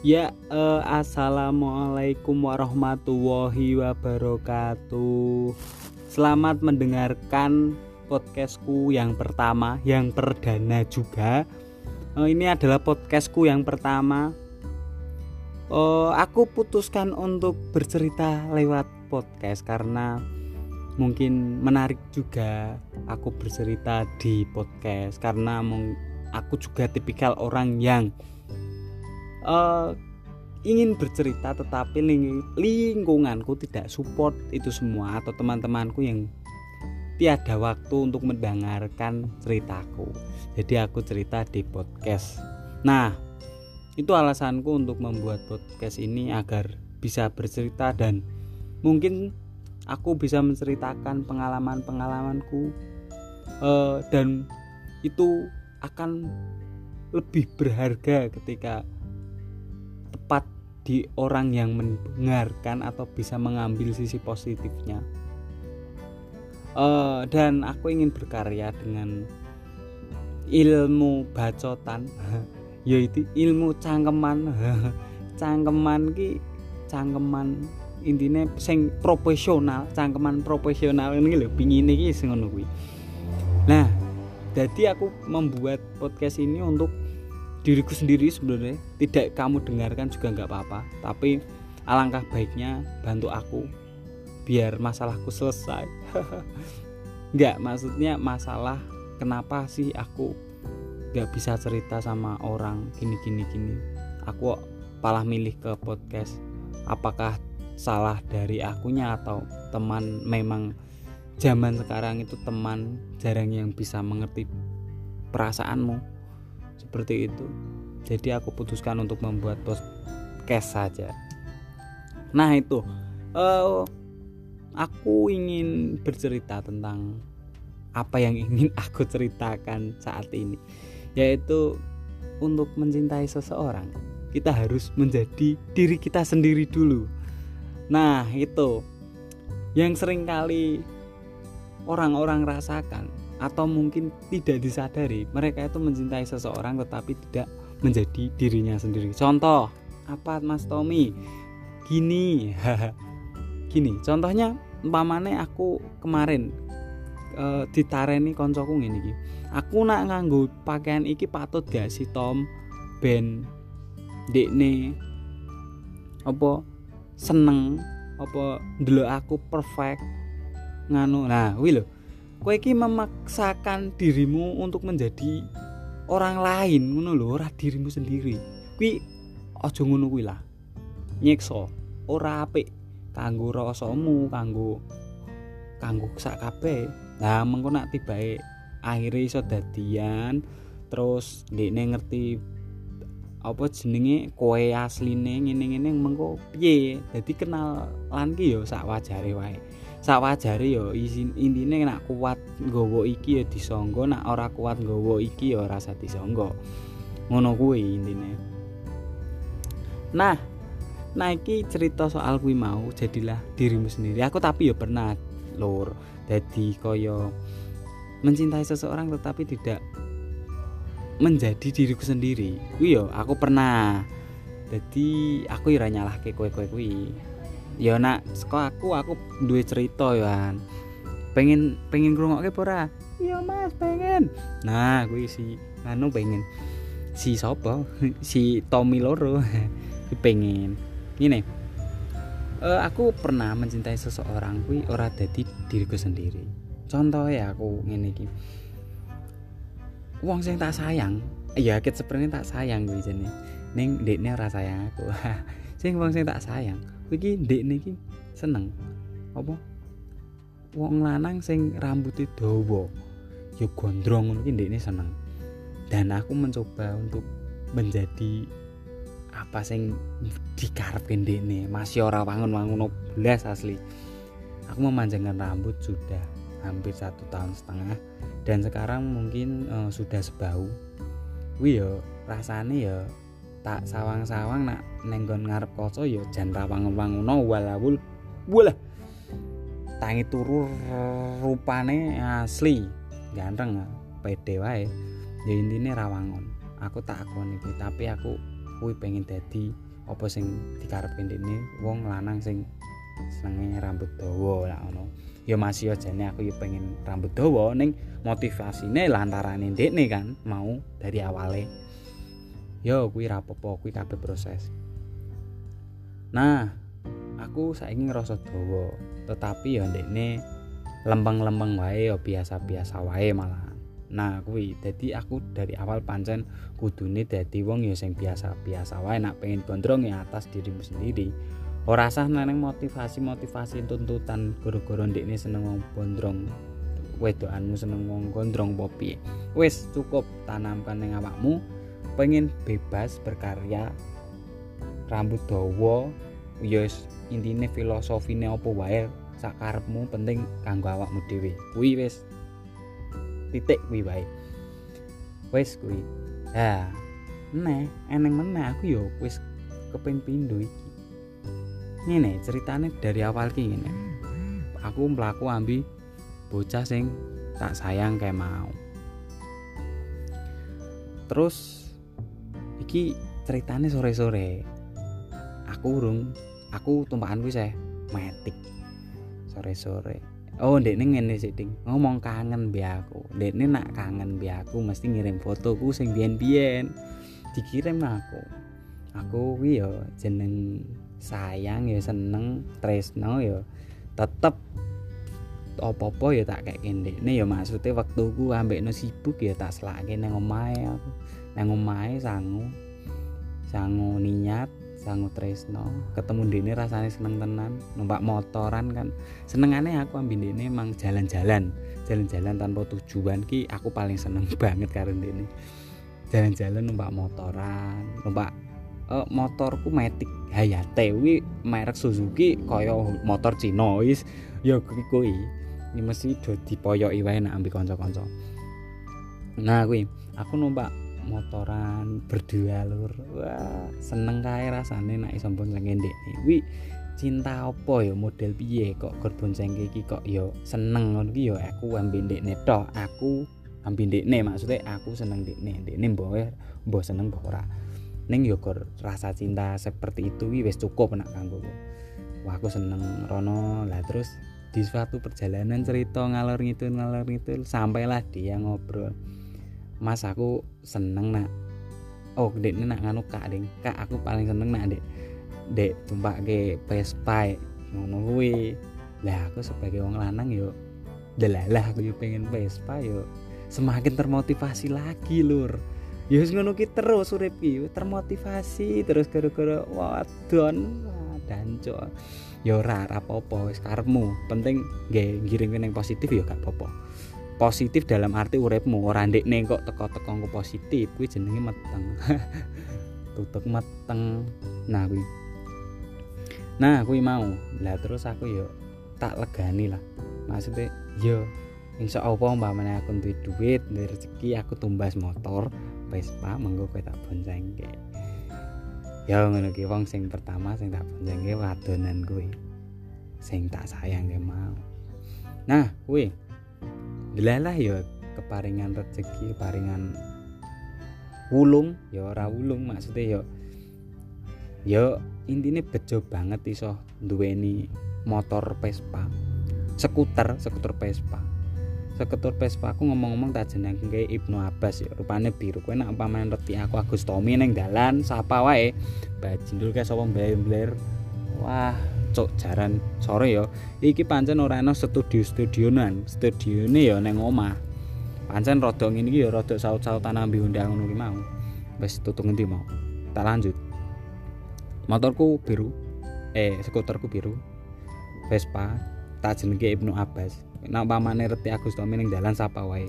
Ya, eh, assalamualaikum warahmatullahi wabarakatuh. Selamat mendengarkan podcastku yang pertama, yang perdana juga. Eh, ini adalah podcastku yang pertama. Eh, aku putuskan untuk bercerita lewat podcast karena mungkin menarik juga aku bercerita di podcast karena aku juga tipikal orang yang uh, ingin bercerita tetapi ling lingkunganku tidak support itu semua atau teman-temanku yang tiada waktu untuk mendengarkan ceritaku. Jadi aku cerita di podcast. Nah itu alasanku untuk membuat podcast ini agar bisa bercerita dan mungkin aku bisa menceritakan pengalaman-pengalamanku uh, dan itu akan lebih berharga ketika tepat di orang yang mendengarkan atau bisa mengambil sisi positifnya. Uh, dan aku ingin berkarya dengan ilmu bacotan yaitu ilmu cangkeman. Cangkeman ki cangkeman intinya sing profesional cangkeman profesional ini loh pingin ini sing nah jadi aku membuat podcast ini untuk diriku sendiri sebenarnya tidak kamu dengarkan juga nggak apa-apa. Tapi alangkah baiknya bantu aku biar masalahku selesai. Nggak maksudnya masalah kenapa sih aku nggak bisa cerita sama orang gini gini. Gini aku malah milih ke podcast. Apakah salah dari akunya atau teman? Memang zaman sekarang itu teman jarang yang bisa mengerti perasaanmu seperti itu. Jadi aku putuskan untuk membuat podcast saja. Nah itu. Uh, aku ingin bercerita tentang apa yang ingin aku ceritakan saat ini yaitu untuk mencintai seseorang kita harus menjadi diri kita sendiri dulu. Nah itu yang sering kali orang-orang rasakan atau mungkin tidak disadari mereka itu mencintai seseorang tetapi tidak menjadi dirinya sendiri. Contoh apa Mas Tommy? Gini. Gini contohnya umpamane aku kemarin e, ditareni koncoku ngene iki. Aku nak nganggo pakaian iki patut gak si Tom? Ben dekne apa seneng apa dulu aku perfect nganu. Nah wih loh kowe iki memaksakan dirimu untuk menjadi orang lain ngono lho ora dirimu sendiri. Kuwi aja ngono kuwi lah. Nyiksa. Ora apik kanggo rasamu kanggo kanggo sak kabeh. Nah mengko nak tibake akhirnya iso dadian terus ndekne ngerti apa jenenge kowe asline ngene-ngene mengko piye? Dadi kenal lan ki yo sak wajare wae sawajare ya intine nak kuat nggawa iki ya disangga nak ora kuat nggawa iki ya ora usah disangga. Ngono kuwi intine. Nah nah iki cerita soal kuwi mau jadilah dirimu sendiri. Aku tapi ya pernah lur jadi kaya mencintai seseorang tetapi tidak menjadi diriku sendiri. Kuwi ya aku pernah. Jadi aku ira nyalahke kowe-kowe kuwi ya nak sekolah aku aku duwe cerita ya pengen pengen ngrungokke ora? Iya mas pengen. Nah gue si anu pengen. Si sopo si Tommy loro. Pengen. Gini uh, aku pernah mencintai seseorang kui ora jadi diriku sendiri. Contoh ya aku ngene iki. Wong sing tak sayang iya ket sebenarnya tak sayang gue jane ning dekne ora sayang aku. Sing wong sing tak sayang iki ndekne iki seneng. Apa? Wong lanang sing rambutnya dawa. Ya gondrong ngono iki ndekne seneng. Dan aku mencoba untuk menjadi apa sing dikarepke ndekne. Masih ora wangun-wangun blas asli. Aku memanjangkan rambut sudah hampir satu tahun setengah. Dan sekarang mungkin uh, sudah sebau. Wih yo rasane ya tak sawang-sawang nak nenggon ngarep koso ya jan rawang-wangono walawul wala tangi turu rupane asli ganteng pede wae. Ya intine rawangon aku tak akoni kuwi tapi aku kuwi pengen dadi apa sing dikarepke ndekne wong lanang sing senenge rambut dawa lah ngono. Ya masih jane aku ya pengen rambut dawa ning motivasine lantarane ndekne kan mau dari awale yo kuwi rapopo kuwi kabeh proses nah aku saiki ngerasa dawa tetapi ya ndekne lempeng-lempeng wae ya biasa-biasa wae malah Nah kuwi dadi aku dari awal pancen kudune dadi wong ya sing biasa-biasa wae nak pengen gondrong ya atas dirimu sendiri. Ora sah nang motivasi-motivasi tuntutan gara-gara ndekne seneng wong gondrong. Wedokanmu seneng wong gondrong popi. Wis cukup tanamkan ning awakmu pengen bebas berkarya rambut dawa ya intine filosofine apa wae sakarepmu penting kanggo awakmu dhewe. Kuwi wis titik kuwi wae. Wis kuwi. Ha neh eneng meneh aku yo wis keping pindho iki. Ngene ceritane dari awal ki ngene. Aku mlaku ambi bocah sing tak sayang kayak mau. Terus iki ceritane sore-sore aku urung aku tumpakan wis eh metik sore-sore Oh, ndekne ngene sik, Ding. Ngomong kangen bi aku. Ndekne nak kangen bi aku mesti ngirim fotoku sing biyen-biyen. Dikirim aku. Aku kuwi yo jeneng sayang ya seneng, tresno ya tetep apa-apa ya tak kayak ndekne ya maksudnya wektuku ambekno sibuk ya tak selake nang omahe aku. Nang omahe sangu. Sangu niat sangu tresno. Ketemu dene rasanya seneng tenan numpak motoran kan. Senengane aku ambil dene emang jalan-jalan. Jalan-jalan tanpa tujuan ki aku paling seneng banget karo dene jalan-jalan numpak motoran numpak uh, motorku Matic Hayate wi merek Suzuki kaya motor Cina wis. Ya kuwi. Ini mesti do dipoyoki wae nek ambil kanca-kanca. Nah kuwi. Aku numpak motoran berdua lur. Wah seneng kae rasane nek iso bonceng ndek kuwi cinta apa ya? Model piye kok gur bonceng iki kok ya seneng ngono ki ya? Aku ambil ndekne tok. Aku ambil ndekne maksudnya aku seneng ndekne. Ndekne mbok mbok seneng mbok ora. Ning ya gur rasa cinta seperti itu wis cukup nak kanggo wah aku seneng rono. Lah terus di suatu perjalanan cerita ngalor ngidul ngalor ngidul sampailah dia ngobrol Mas aku seneng nak. Oh dek ini nak nganu kak ding. Kak aku paling seneng nak dek dek tumpak ke Vespa ngono kuwi. Lah aku sebagai orang lanang yo delalah aku yo pengen Vespa yo semakin termotivasi lagi lur. Ya ngono ki terus urip ki termotivasi terus gara-gara wadon. Danco yo ora apa-apa wis karepmu. Penting nggih ngirim yang positif yo gak apa-apa positif dalam arti uripmu. Ora ndekne kok teko-teko positif kuwi jenenge meteng. Tutuk meteng. Nah kuwi. Nah kuwi mau. Lah terus aku yo tak legani lah. Maksudnya yo insya Allah mbak mana aku duit duit dari rezeki aku tumbas motor Vespa menggo kowe tak boncengke ya ngono ki wong sing pertama sing tak boncengke wadonan kuwi. Sing tak sayang mau. Nah kuwi delalah ya keparingan rezeki paringan wulung. Ya ora wulung maksudnya ya ya intinya bejo banget iso duweni motor Vespa. Skuter skuter Vespa. Skuter Vespa aku ngomong-ngomong tak jeneng kayak Ibnu Abbas ya rupanya biru kowe nak umpamane reti aku Agus Tommy neng dalan sapa wae? Bajindul kayak sapa mbler? Wah cok jaran sore ya. Iki pancen ora ana studio studionan studione ya neng omah. Pancen rada ngene iki ya rada saut-sautan ambi undang ngono mau. Wis tutuk ngendi mau? Tak lanjut. Motorku biru. Eh skuterku biru. Vespa tak jenenge Ibnu Abbas. Nek pamane reti Agus Tomi ning dalan sapa wae?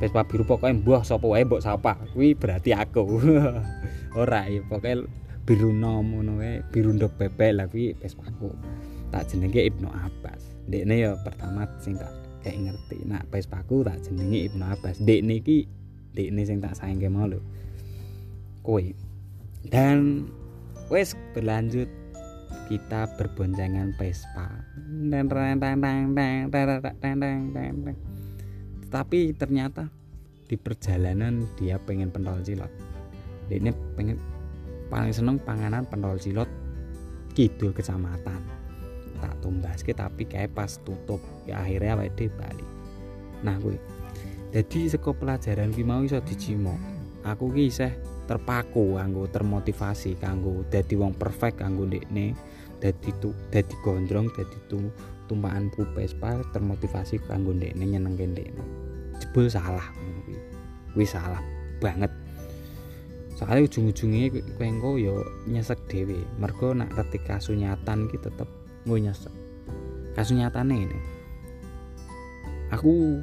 Vespa biru pokoknya mbuh sapa wae mbok sapa? Kuwi berarti aku. Ora ya pokoknya biru nom ngono wae biru ndok bebek lah kuwi Vespaku tak jenenge Ibnu Abbas dekne ya pertama sing tak kayak ngerti nak Vespaku tak jenenge Ibnu Abbas dekne iki dekne sing tak sayangke mau lho kowe dan wes berlanjut kita berboncengan Vespa tapi ternyata di perjalanan dia pengen pentol cilok dia pengen paling seneng panganan pentol cilot kidul kecamatan. Tak tumbaske tapi kayak pas tutup ya akhirnya awake dhewe bali. Nah kuwi. Jadi saka pelajaran ki mau iso dijimo aku ki isih terpaku kanggo termotivasi kanggo dadi wong perfect kanggo ndekne dadi tu dadi gondrong dadi tu tumpahan pupespa termotivasi kanggo ndekne nyenengke ndekne. Jebul salah kuwi salah banget soalnya ujung-ujungnya kowe engko ya nyesek dhewe. Mergo nak ketik kasunyatan ki tetep nggo nyesek. Kasunyatane ini aku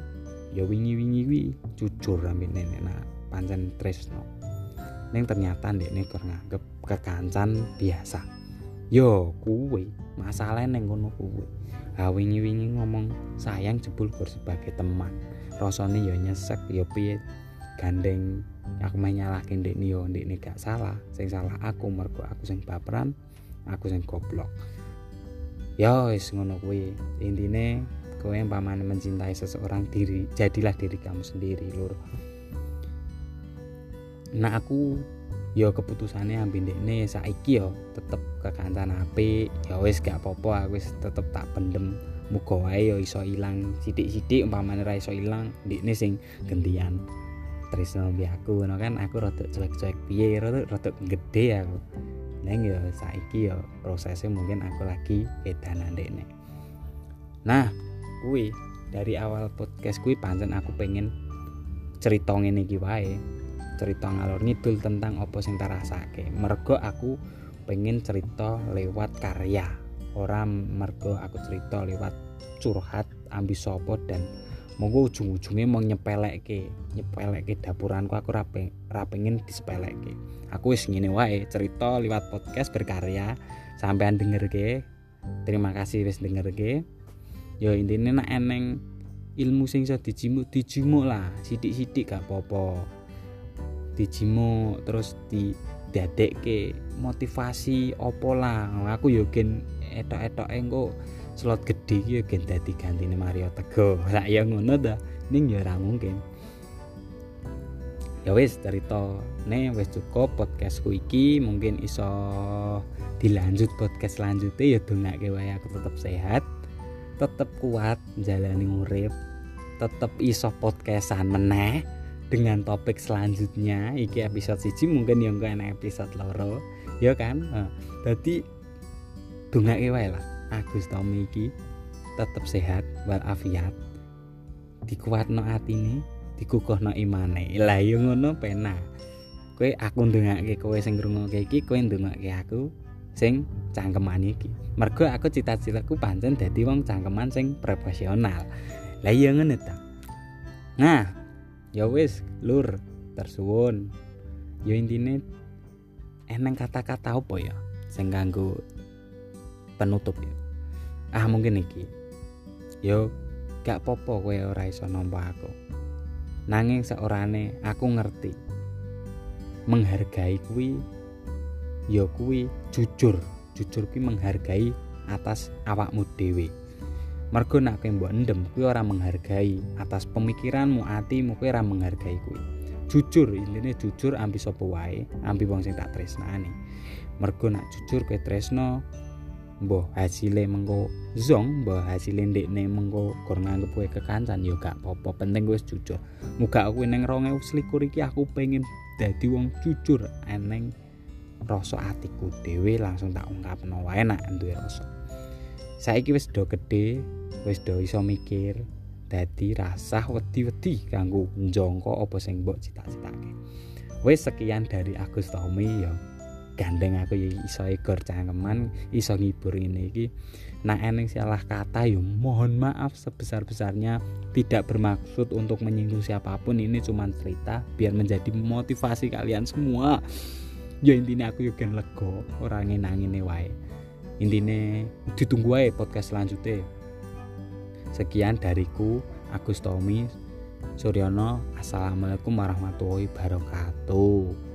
ya wingi-wingi kuwi jujur ambene nak pancen tresno. Ning ternyata ndekne kok nganggep kekancan biasa. Yo kuwi masalah neng ngono kuwi ha wingi-wingi ngomong sayang jebul sebagai teman. Rasane yo nyesek yo piye? Gandeng aku main nyalahke ndekne yo ndekne gak salah. Sing salah aku mergo aku sing baperan aku sing goblok. Yo wis ngono kuwi. Intine kowe pamane mencintai seseorang diri jadilah diri kamu sendiri lur. Nah aku ya keputusannya ambil dekne saiki yo tetep kekancan apik. Ya wis gak apa-apa aku wis tetep tak pendem. Muga wae yo iso ilang. Sithik-sithik umpamane ra iso ilang ndekne sing gantian tresno mbi aku ngono kan? Aku rada cuek-cuek piye? Rada rada gede aku. Neng yo saiki yo prosesnya mungkin aku lagi edanan dekne nah kuwi dari awal podcast kuwi pancen aku pengen cerita ngene iki wae. Cerita ngalor ngidul tentang opo sing tarasake mergo aku pengen cerita lewat karya. Orang mergo aku cerita lewat curhat ambi sopo dan monggo ujung-ujungnya mau nyepelek ke nyepelek ke dapuranku aku rape rapengin disepelek ke aku wis ngene wae cerita lewat podcast berkarya. Sampean denger ke terima kasih wis denger ke yo intinya nak eneng ilmu sing iso dijimuk dijimuk lah. Sidik-sidik gak apa-apa. Dijimo terus di dadek ke motivasi opo lah? Aku gen etok-etok engko slot gede yo gen dadi gantine Mario Teguh. Lah ya ngono dah ning ya ora mungkin. Ya wis ne wis cukup. Podcastku iki mungkin iso dilanjut podcast selanjutnya. Ya dongake wae aku tetep sehat tetep kuat jalani urip tetep iso podcastan meneh dengan topik selanjutnya. Iki episode siji mungkin yang enak episode loro. Ya kan? Jadi dongake wae lah Agus Tommy iki tetap sehat walafiat dikuatno atine dikukuhno imane. Lah yo ngono pena. Kowe aku ndongake kowe sing ngrungokke iki kowe ndongake aku sing cangkeman iki. Mergo aku cita-citaku pancen dadi wong cangkeman sing profesional. Lah iya ngono ta. Nah ya wis lur tersuwun. Ya intine eneng kata-kata apa ya sing kanggo penutup ya ah mungkin iki. Yo gak popo kowe ora iso nampa aku. Nanging seorane aku ngerti. Menghargai kuwi ya kuwi jujur. Jujur kuwi menghargai atas awakmu dhewe. Mergo nek kowe mbok endem kuwi ora menghargai. Atas pemikiranmu atimu kuwi ora menghargai kuwi. Jujur intine jujur ambi sapa wae ambi wong sing tak tresnani. Mergo nek jujur kowe tresno mbah hasile mengko zong mbah hasile ndekne mengko gor nganggep kowe kekancan ya gak apa-apa. Penting wis jujur. Muga aku ning 2021 iki aku pengen dadi wong jujur eneng rasa atiku. Dhewe langsung tak ungkapno wae nek duwe rasa. Saiki wis do gede wis do iso mikir dadi rasah wedi-wedi kanggo njangka apa sing mbok cita-citake. Wis sekian dari Agus Tommy ya gandeng aku ya iso egor cangkeman iso ngibur ini iki. Nah eneng salah kata ya mohon maaf sebesar-besarnya. Tidak bermaksud untuk menyinggung siapa pun ini cuma cerita biar menjadi motivasi kalian semua. Ya intinya aku juga lego orang ngenangin wae. Intine ditunggu aja podcast selanjutnya. Sekian dariku Agus Tommy Suryono. Assalamualaikum warahmatullahi wabarakatuh